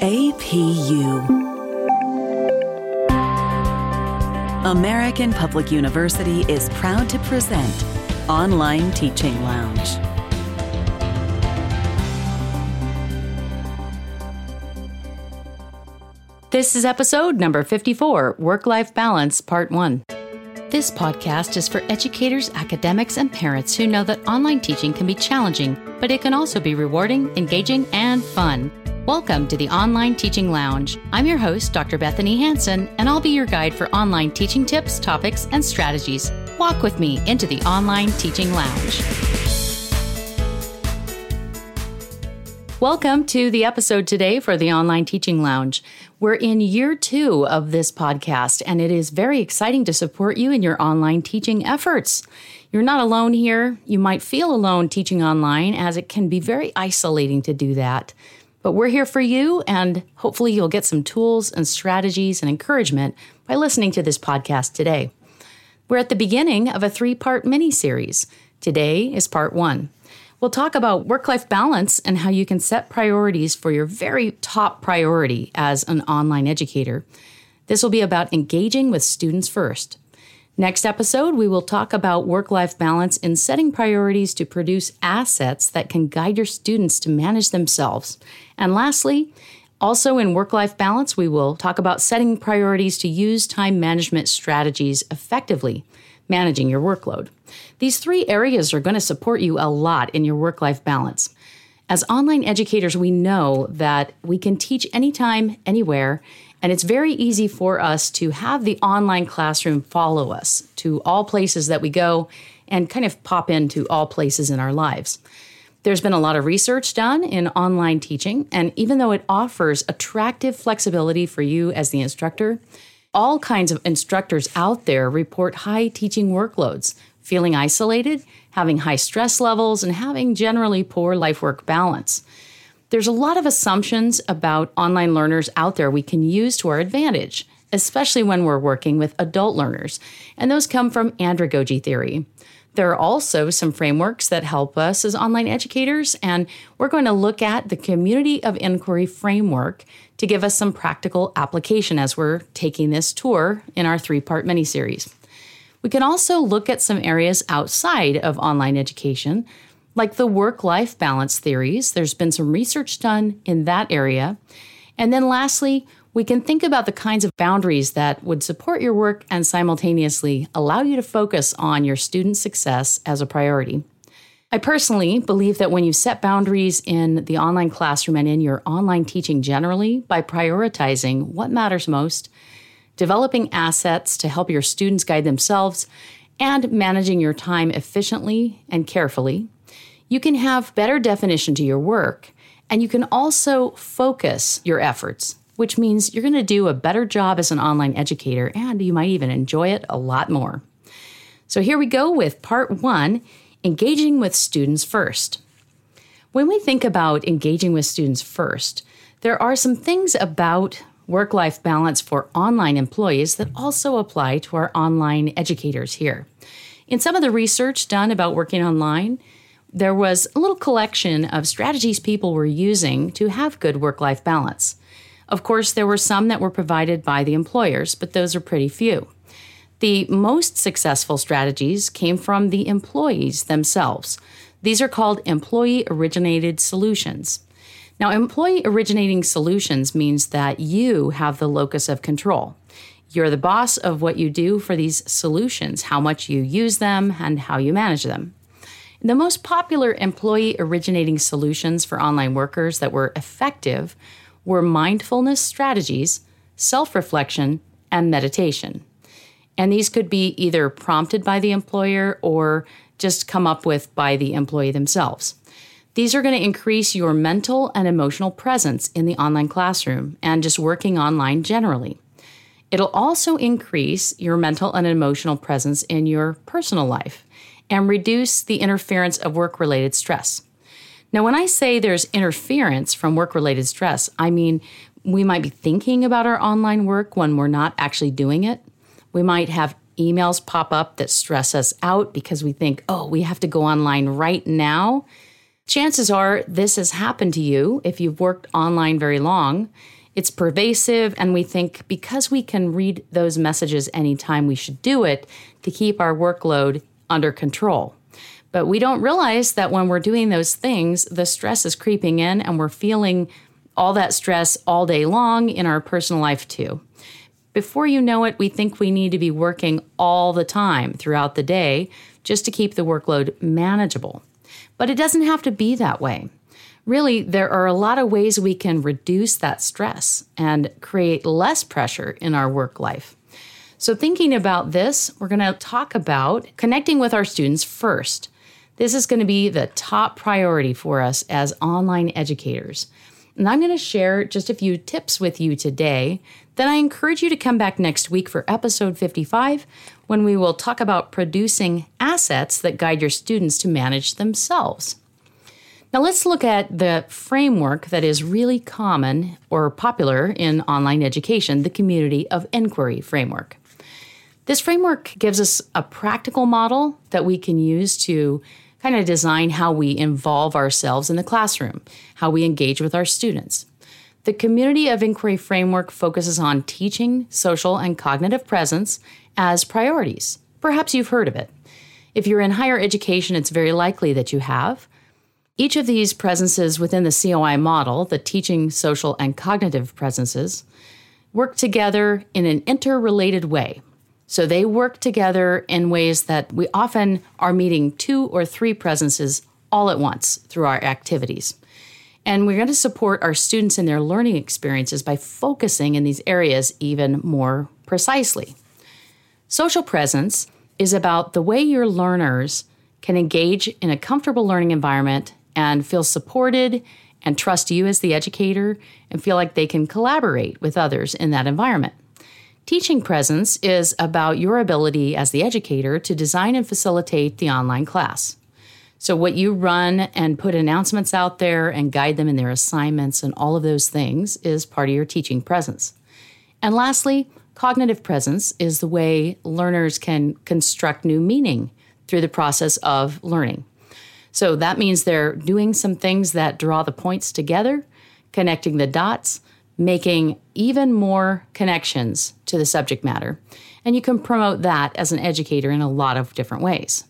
APU. American Public University is proud to present Online Teaching Lounge. This is episode number 54 Work Life Balance, Part 1. This podcast is for educators, academics, and parents who know that online teaching can be challenging, but it can also be rewarding, engaging, and fun. Welcome to the Online Teaching Lounge. I'm your host, Dr. Bethanie Hansen, and I'll be your guide for online teaching tips, topics, and strategies. Walk with me into the Online Teaching Lounge. Welcome to the episode today for the Online Teaching Lounge. We're in year two of this podcast, and it is very exciting to support you in your online teaching efforts. You're not alone here. You might feel alone teaching online, as it can be very isolating to do that. But we're here for you, and hopefully, you'll get some tools and strategies and encouragement by listening to this podcast today. We're at the beginning of a three part mini series. Today is part one. We'll talk about work life balance and how you can set priorities for your very top priority as an online educator. This will be about engaging with students first. Next episode, we will talk about work life balance and setting priorities to produce assets that can guide your students to manage themselves. And lastly, also in work life balance, we will talk about setting priorities to use time management strategies effectively, managing your workload. These three areas are going to support you a lot in your work life balance. As online educators, we know that we can teach anytime, anywhere, and it's very easy for us to have the online classroom follow us to all places that we go and kind of pop into all places in our lives. There's been a lot of research done in online teaching, and even though it offers attractive flexibility for you as the instructor, all kinds of instructors out there report high teaching workloads, feeling isolated, having high stress levels, and having generally poor life work balance. There's a lot of assumptions about online learners out there we can use to our advantage, especially when we're working with adult learners, and those come from andragogy theory. There are also some frameworks that help us as online educators, and we're going to look at the Community of Inquiry framework to give us some practical application as we're taking this tour in our three part mini series. We can also look at some areas outside of online education, like the work life balance theories. There's been some research done in that area. And then lastly, we can think about the kinds of boundaries that would support your work and simultaneously allow you to focus on your student success as a priority. I personally believe that when you set boundaries in the online classroom and in your online teaching generally by prioritizing what matters most, developing assets to help your students guide themselves, and managing your time efficiently and carefully, you can have better definition to your work and you can also focus your efforts, which means you're going to do a better job as an online educator and you might even enjoy it a lot more. So here we go with part one engaging with students first. When we think about engaging with students first, there are some things about work life balance for online employees that also apply to our online educators here. In some of the research done about working online, there was a little collection of strategies people were using to have good work life balance. Of course, there were some that were provided by the employers, but those are pretty few. The most successful strategies came from the employees themselves. These are called employee originated solutions. Now, employee originating solutions means that you have the locus of control. You're the boss of what you do for these solutions, how much you use them, and how you manage them. The most popular employee originating solutions for online workers that were effective were mindfulness strategies, self reflection, and meditation. And these could be either prompted by the employer or just come up with by the employee themselves. These are going to increase your mental and emotional presence in the online classroom and just working online generally. It'll also increase your mental and emotional presence in your personal life and reduce the interference of work related stress. Now, when I say there's interference from work related stress, I mean we might be thinking about our online work when we're not actually doing it. We might have emails pop up that stress us out because we think, oh, we have to go online right now. Chances are this has happened to you if you've worked online very long. It's pervasive, and we think because we can read those messages anytime, we should do it to keep our workload under control. But we don't realize that when we're doing those things, the stress is creeping in and we're feeling all that stress all day long in our personal life too. Before you know it, we think we need to be working all the time throughout the day just to keep the workload manageable. But it doesn't have to be that way. Really, there are a lot of ways we can reduce that stress and create less pressure in our work life. So, thinking about this, we're going to talk about connecting with our students first. This is going to be the top priority for us as online educators. And I'm going to share just a few tips with you today. Then I encourage you to come back next week for episode 55 when we will talk about producing assets that guide your students to manage themselves. Now, let's look at the framework that is really common or popular in online education the community of inquiry framework. This framework gives us a practical model that we can use to kind of design how we involve ourselves in the classroom, how we engage with our students. The Community of Inquiry framework focuses on teaching, social, and cognitive presence as priorities. Perhaps you've heard of it. If you're in higher education, it's very likely that you have. Each of these presences within the COI model, the teaching, social, and cognitive presences, work together in an interrelated way. So they work together in ways that we often are meeting two or three presences all at once through our activities. And we're going to support our students in their learning experiences by focusing in these areas even more precisely. Social presence is about the way your learners can engage in a comfortable learning environment and feel supported and trust you as the educator and feel like they can collaborate with others in that environment. Teaching presence is about your ability as the educator to design and facilitate the online class. So, what you run and put announcements out there and guide them in their assignments and all of those things is part of your teaching presence. And lastly, cognitive presence is the way learners can construct new meaning through the process of learning. So, that means they're doing some things that draw the points together, connecting the dots, making even more connections to the subject matter. And you can promote that as an educator in a lot of different ways.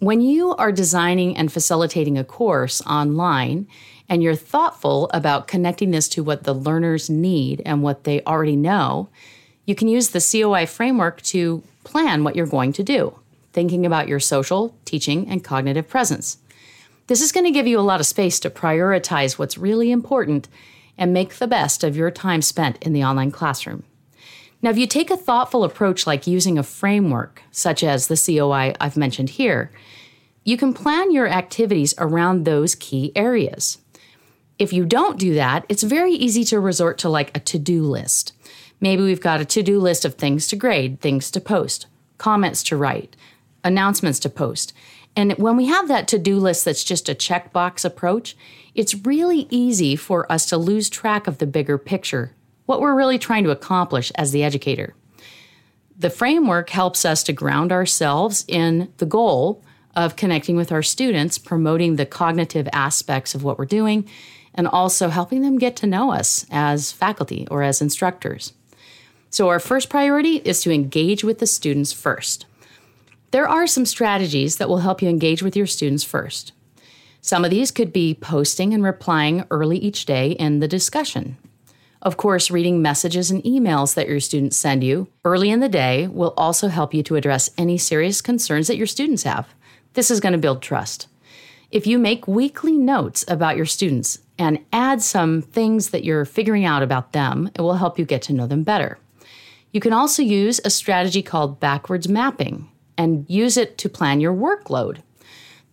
When you are designing and facilitating a course online, and you're thoughtful about connecting this to what the learners need and what they already know, you can use the COI framework to plan what you're going to do, thinking about your social, teaching, and cognitive presence. This is going to give you a lot of space to prioritize what's really important and make the best of your time spent in the online classroom. Now, if you take a thoughtful approach like using a framework, such as the COI I've mentioned here, you can plan your activities around those key areas. If you don't do that, it's very easy to resort to like a to do list. Maybe we've got a to do list of things to grade, things to post, comments to write, announcements to post. And when we have that to do list that's just a checkbox approach, it's really easy for us to lose track of the bigger picture, what we're really trying to accomplish as the educator. The framework helps us to ground ourselves in the goal of connecting with our students, promoting the cognitive aspects of what we're doing, and also helping them get to know us as faculty or as instructors. So, our first priority is to engage with the students first. There are some strategies that will help you engage with your students first. Some of these could be posting and replying early each day in the discussion. Of course, reading messages and emails that your students send you early in the day will also help you to address any serious concerns that your students have. This is going to build trust. If you make weekly notes about your students and add some things that you're figuring out about them, it will help you get to know them better. You can also use a strategy called backwards mapping and use it to plan your workload.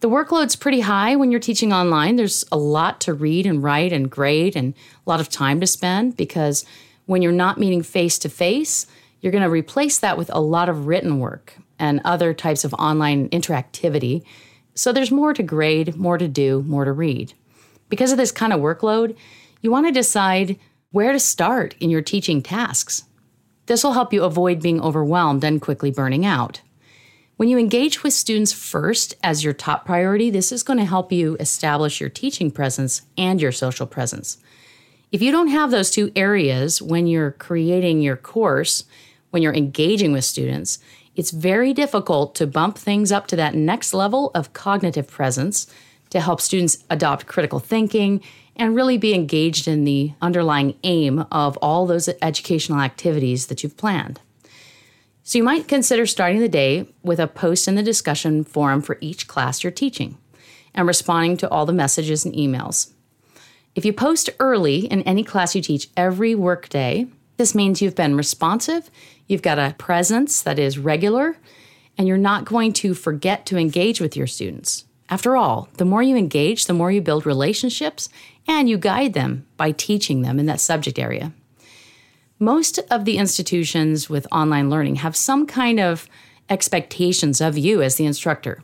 The workload's pretty high when you're teaching online. There's a lot to read and write and grade and a lot of time to spend because when you're not meeting face to face, you're going to replace that with a lot of written work and other types of online interactivity. So there's more to grade, more to do, more to read. Because of this kind of workload, you want to decide where to start in your teaching tasks. This will help you avoid being overwhelmed and quickly burning out. When you engage with students first as your top priority, this is going to help you establish your teaching presence and your social presence. If you don't have those two areas when you're creating your course, when you're engaging with students, it's very difficult to bump things up to that next level of cognitive presence to help students adopt critical thinking and really be engaged in the underlying aim of all those educational activities that you've planned. So you might consider starting the day with a post in the discussion forum for each class you're teaching and responding to all the messages and emails. If you post early in any class you teach every workday, this means you've been responsive, you've got a presence that is regular, and you're not going to forget to engage with your students. After all, the more you engage, the more you build relationships and you guide them by teaching them in that subject area. Most of the institutions with online learning have some kind of expectations of you as the instructor.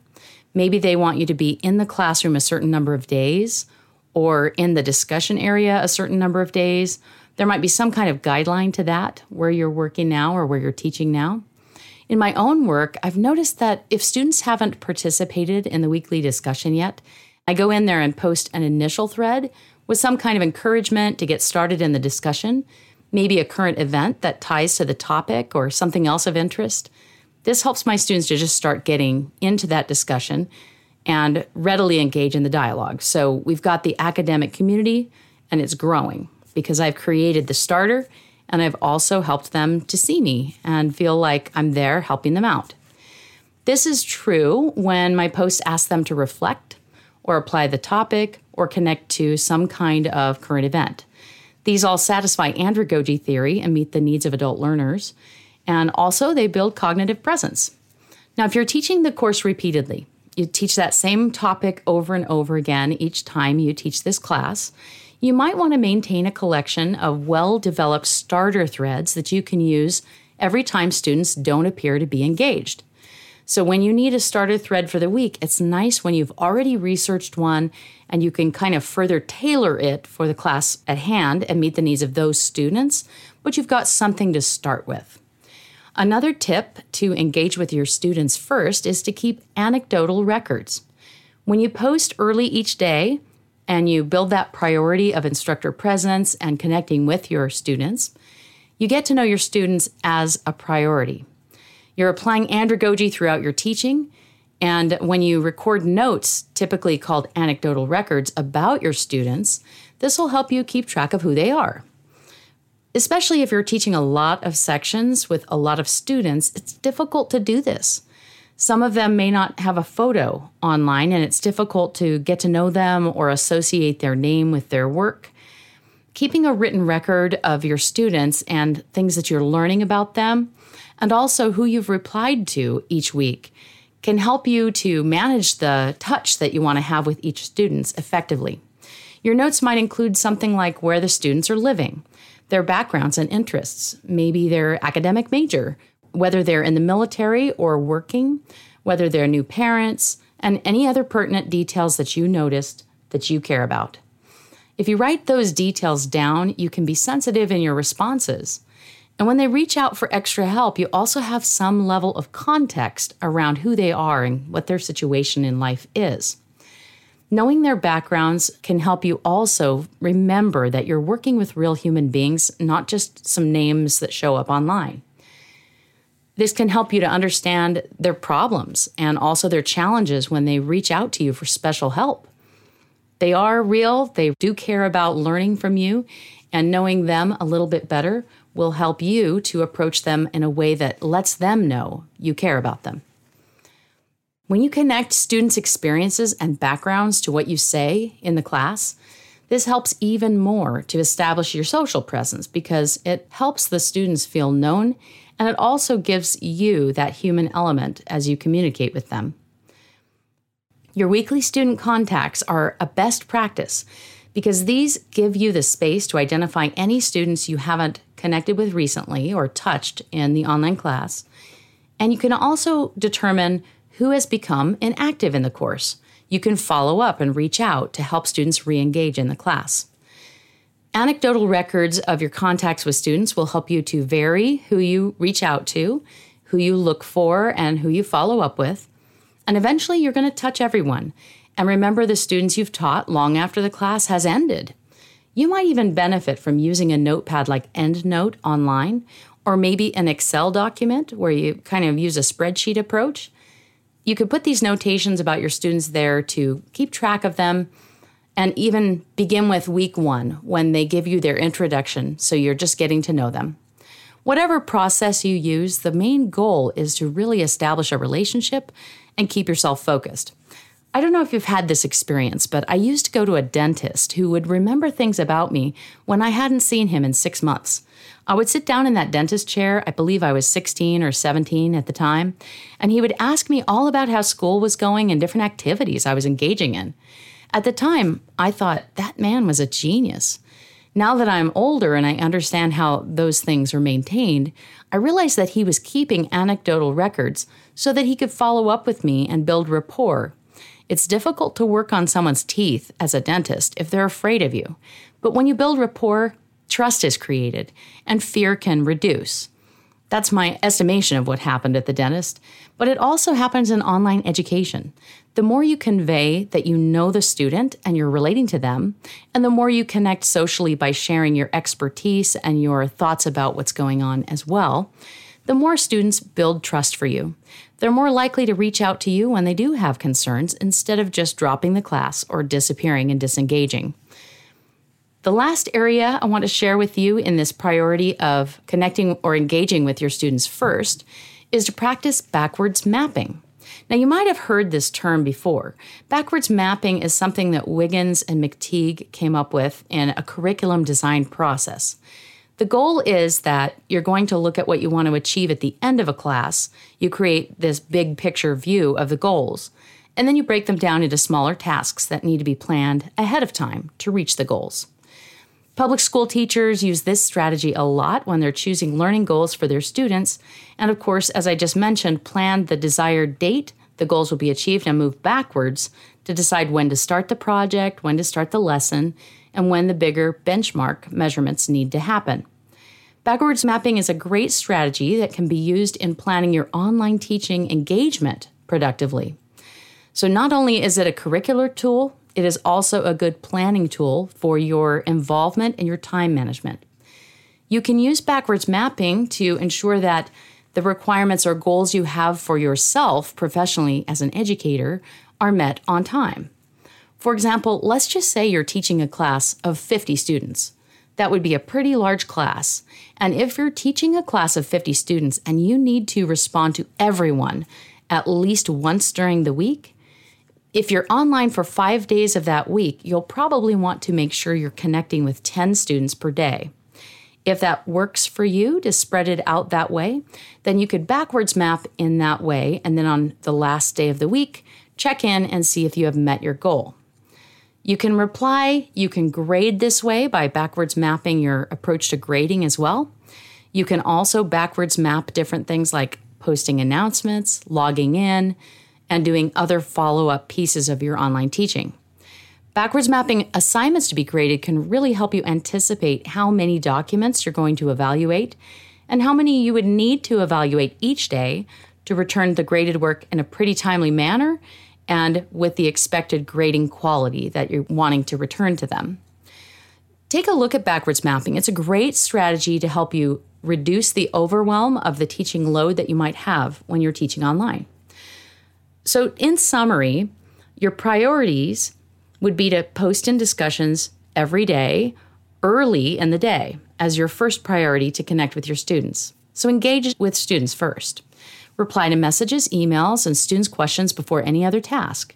Maybe they want you to be in the classroom a certain number of days, or in the discussion area a certain number of days. There might be some kind of guideline to that where you're working now or where you're teaching now. In my own work, I've noticed that if students haven't participated in the weekly discussion yet, I go in there and post an initial thread with some kind of encouragement to get started in the discussion, maybe a current event that ties to the topic or something else of interest. This helps my students to just start getting into that discussion and readily engage in the dialogue. So we've got the academic community and it's growing because I've created the starter and I've also helped them to see me and feel like I'm there helping them out. This is true when my posts ask them to reflect or apply the topic or connect to some kind of current event. These all satisfy andragogy theory and meet the needs of adult learners, and also they build cognitive presence. Now, if you're teaching the course repeatedly, you teach that same topic over and over again each time you teach this class, you might want to maintain a collection of well developed starter threads that you can use every time students don't appear to be engaged. So, when you need a starter thread for the week, it's nice when you've already researched one and you can kind of further tailor it for the class at hand and meet the needs of those students, but you've got something to start with. Another tip to engage with your students first is to keep anecdotal records. When you post early each day and you build that priority of instructor presence and connecting with your students, you get to know your students as a priority. You're applying andragogy throughout your teaching, and when you record notes, typically called anecdotal records, about your students, this will help you keep track of who they are especially if you're teaching a lot of sections with a lot of students, it's difficult to do this. Some of them may not have a photo online, and it's difficult to get to know them or associate their name with their work. Keeping a written record of your students and things that you're learning about them, and also who you've replied to each week, can help you to manage the touch that you want to have with each student effectively. Your notes might include something like where the students are living, their backgrounds and interests, maybe their academic major, whether they're in the military or working, whether they're new parents, and any other pertinent details that you noticed that you care about. If you write those details down, you can be sensitive in your responses. And when they reach out for extra help, you also have some level of context around who they are and what their situation in life is. Knowing their backgrounds can help you also remember that you're working with real human beings, not just some names that show up online. This can help you to understand their problems and also their challenges when they reach out to you for special help. They are real, they do care about learning from you, and knowing them a little bit better will help you to approach them in a way that lets them know you care about them. When you connect students' experiences and backgrounds to what you say in the class, this helps even more to establish your social presence because it helps the students feel known and it also gives you that human element as you communicate with them. Your weekly student contacts are a best practice because these give you the space to identify any students you haven't connected with recently or touched in the online class. And you can also determine who has become inactive in the course. You can follow up and reach out to help students re engage in the class. Anecdotal records of your contacts with students will help you to vary who you reach out to, who you look for, and who you follow up with. And eventually, you're going to touch everyone and remember the students you've taught long after the class has ended. You might even benefit from using a notepad like EndNote online, or maybe an Excel document where you kind of use a spreadsheet approach. You could put these notations about your students there to keep track of them and even begin with week one when they give you their introduction, so you're just getting to know them. Whatever process you use, the main goal is to really establish a relationship and keep yourself focused. I don't know if you've had this experience, but I used to go to a dentist who would remember things about me when I hadn't seen him in six months. I would sit down in that dentist chair, I believe I was 16 or 17 at the time, and he would ask me all about how school was going and different activities I was engaging in. At the time, I thought that man was a genius. Now that I'm older and I understand how those things are maintained, I realize that he was keeping anecdotal records so that he could follow up with me and build rapport it's difficult to work on someone's teeth as a dentist if they're afraid of you. But when you build rapport, trust is created and fear can reduce. That's my estimation of what happened at the dentist, but it also happens in online education. The more you convey that you know the student and you're relating to them, and the more you connect socially by sharing your expertise and your thoughts about what's going on as well, the more students build trust for you. They're more likely to reach out to you when they do have concerns instead of just dropping the class or disappearing and disengaging. The last area I want to share with you in this priority of connecting or engaging with your students first is to practice backwards mapping. Now, you might have heard this term before. Backwards mapping is something that Wiggins and McTighe came up with in a curriculum design process. The goal is that you're going to look at what you want to achieve at the end of a class. You create this big picture view of the goals, and then you break them down into smaller tasks that need to be planned ahead of time to reach the goals. Public school teachers use this strategy a lot when they're choosing learning goals for their students. And of course, as I just mentioned, plan the desired date the goals will be achieved and move backwards to decide when to start the project, when to start the lesson, and when the bigger benchmark measurements need to happen. Backwards mapping is a great strategy that can be used in planning your online teaching engagement productively. So, not only is it a curricular tool, it is also a good planning tool for your involvement and your time management. You can use backwards mapping to ensure that the requirements or goals you have for yourself professionally as an educator are met on time. For example, let's just say you're teaching a class of 50 students. That would be a pretty large class. And if you're teaching a class of 50 students and you need to respond to everyone at least once during the week, if you're online for five days of that week, you'll probably want to make sure you're connecting with 10 students per day. If that works for you to spread it out that way, then you could backwards map in that way. And then on the last day of the week, check in and see if you have met your goal. You can reply, you can grade this way by backwards mapping your approach to grading as well. You can also backwards map different things like posting announcements, logging in, and doing other follow up pieces of your online teaching. Backwards mapping assignments to be graded can really help you anticipate how many documents you're going to evaluate and how many you would need to evaluate each day to return the graded work in a pretty timely manner and with the expected grading quality that you're wanting to return to them. Take a look at backwards mapping. It's a great strategy to help you reduce the overwhelm of the teaching load that you might have when you're teaching online. So, in summary, your priorities would be to post in discussions every day, early in the day, as your first priority to connect with your students. So, engage with students first. Reply to messages, emails, and students' questions before any other task.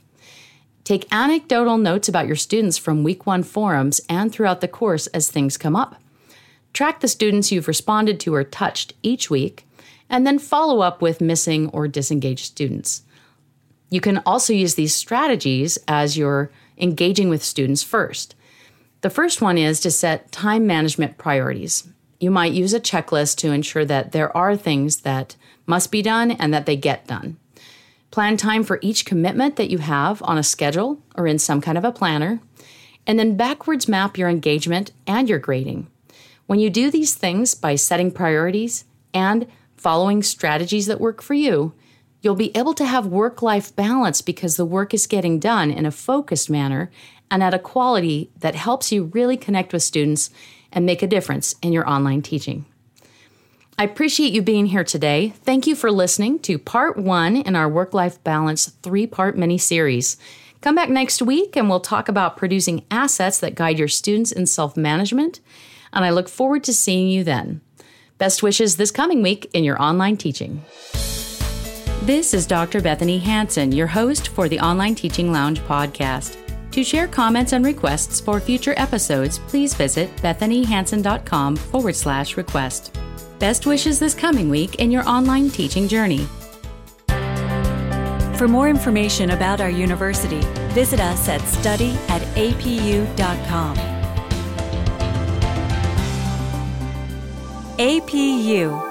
Take anecdotal notes about your students from week one forums and throughout the course as things come up. Track the students you've responded to or touched each week, and then follow up with missing or disengaged students. You can also use these strategies as you're engaging with students first. The first one is to set time management priorities. You might use a checklist to ensure that there are things that must be done and that they get done. Plan time for each commitment that you have on a schedule or in some kind of a planner, and then backwards map your engagement and your grading. When you do these things by setting priorities and following strategies that work for you, you'll be able to have work life balance because the work is getting done in a focused manner and at a quality that helps you really connect with students and make a difference in your online teaching. I appreciate you being here today. Thank you for listening to part one in our work life balance three part mini series. Come back next week and we'll talk about producing assets that guide your students in self management. And I look forward to seeing you then. Best wishes this coming week in your online teaching. This is Dr. Bethanie Hansen, your host for the Online Teaching Lounge podcast. To share comments and requests for future episodes, please visit bethaniehansen.com forward slash request. Best wishes this coming week in your online teaching journey. For more information about our university, visit us at study at apu.com. APU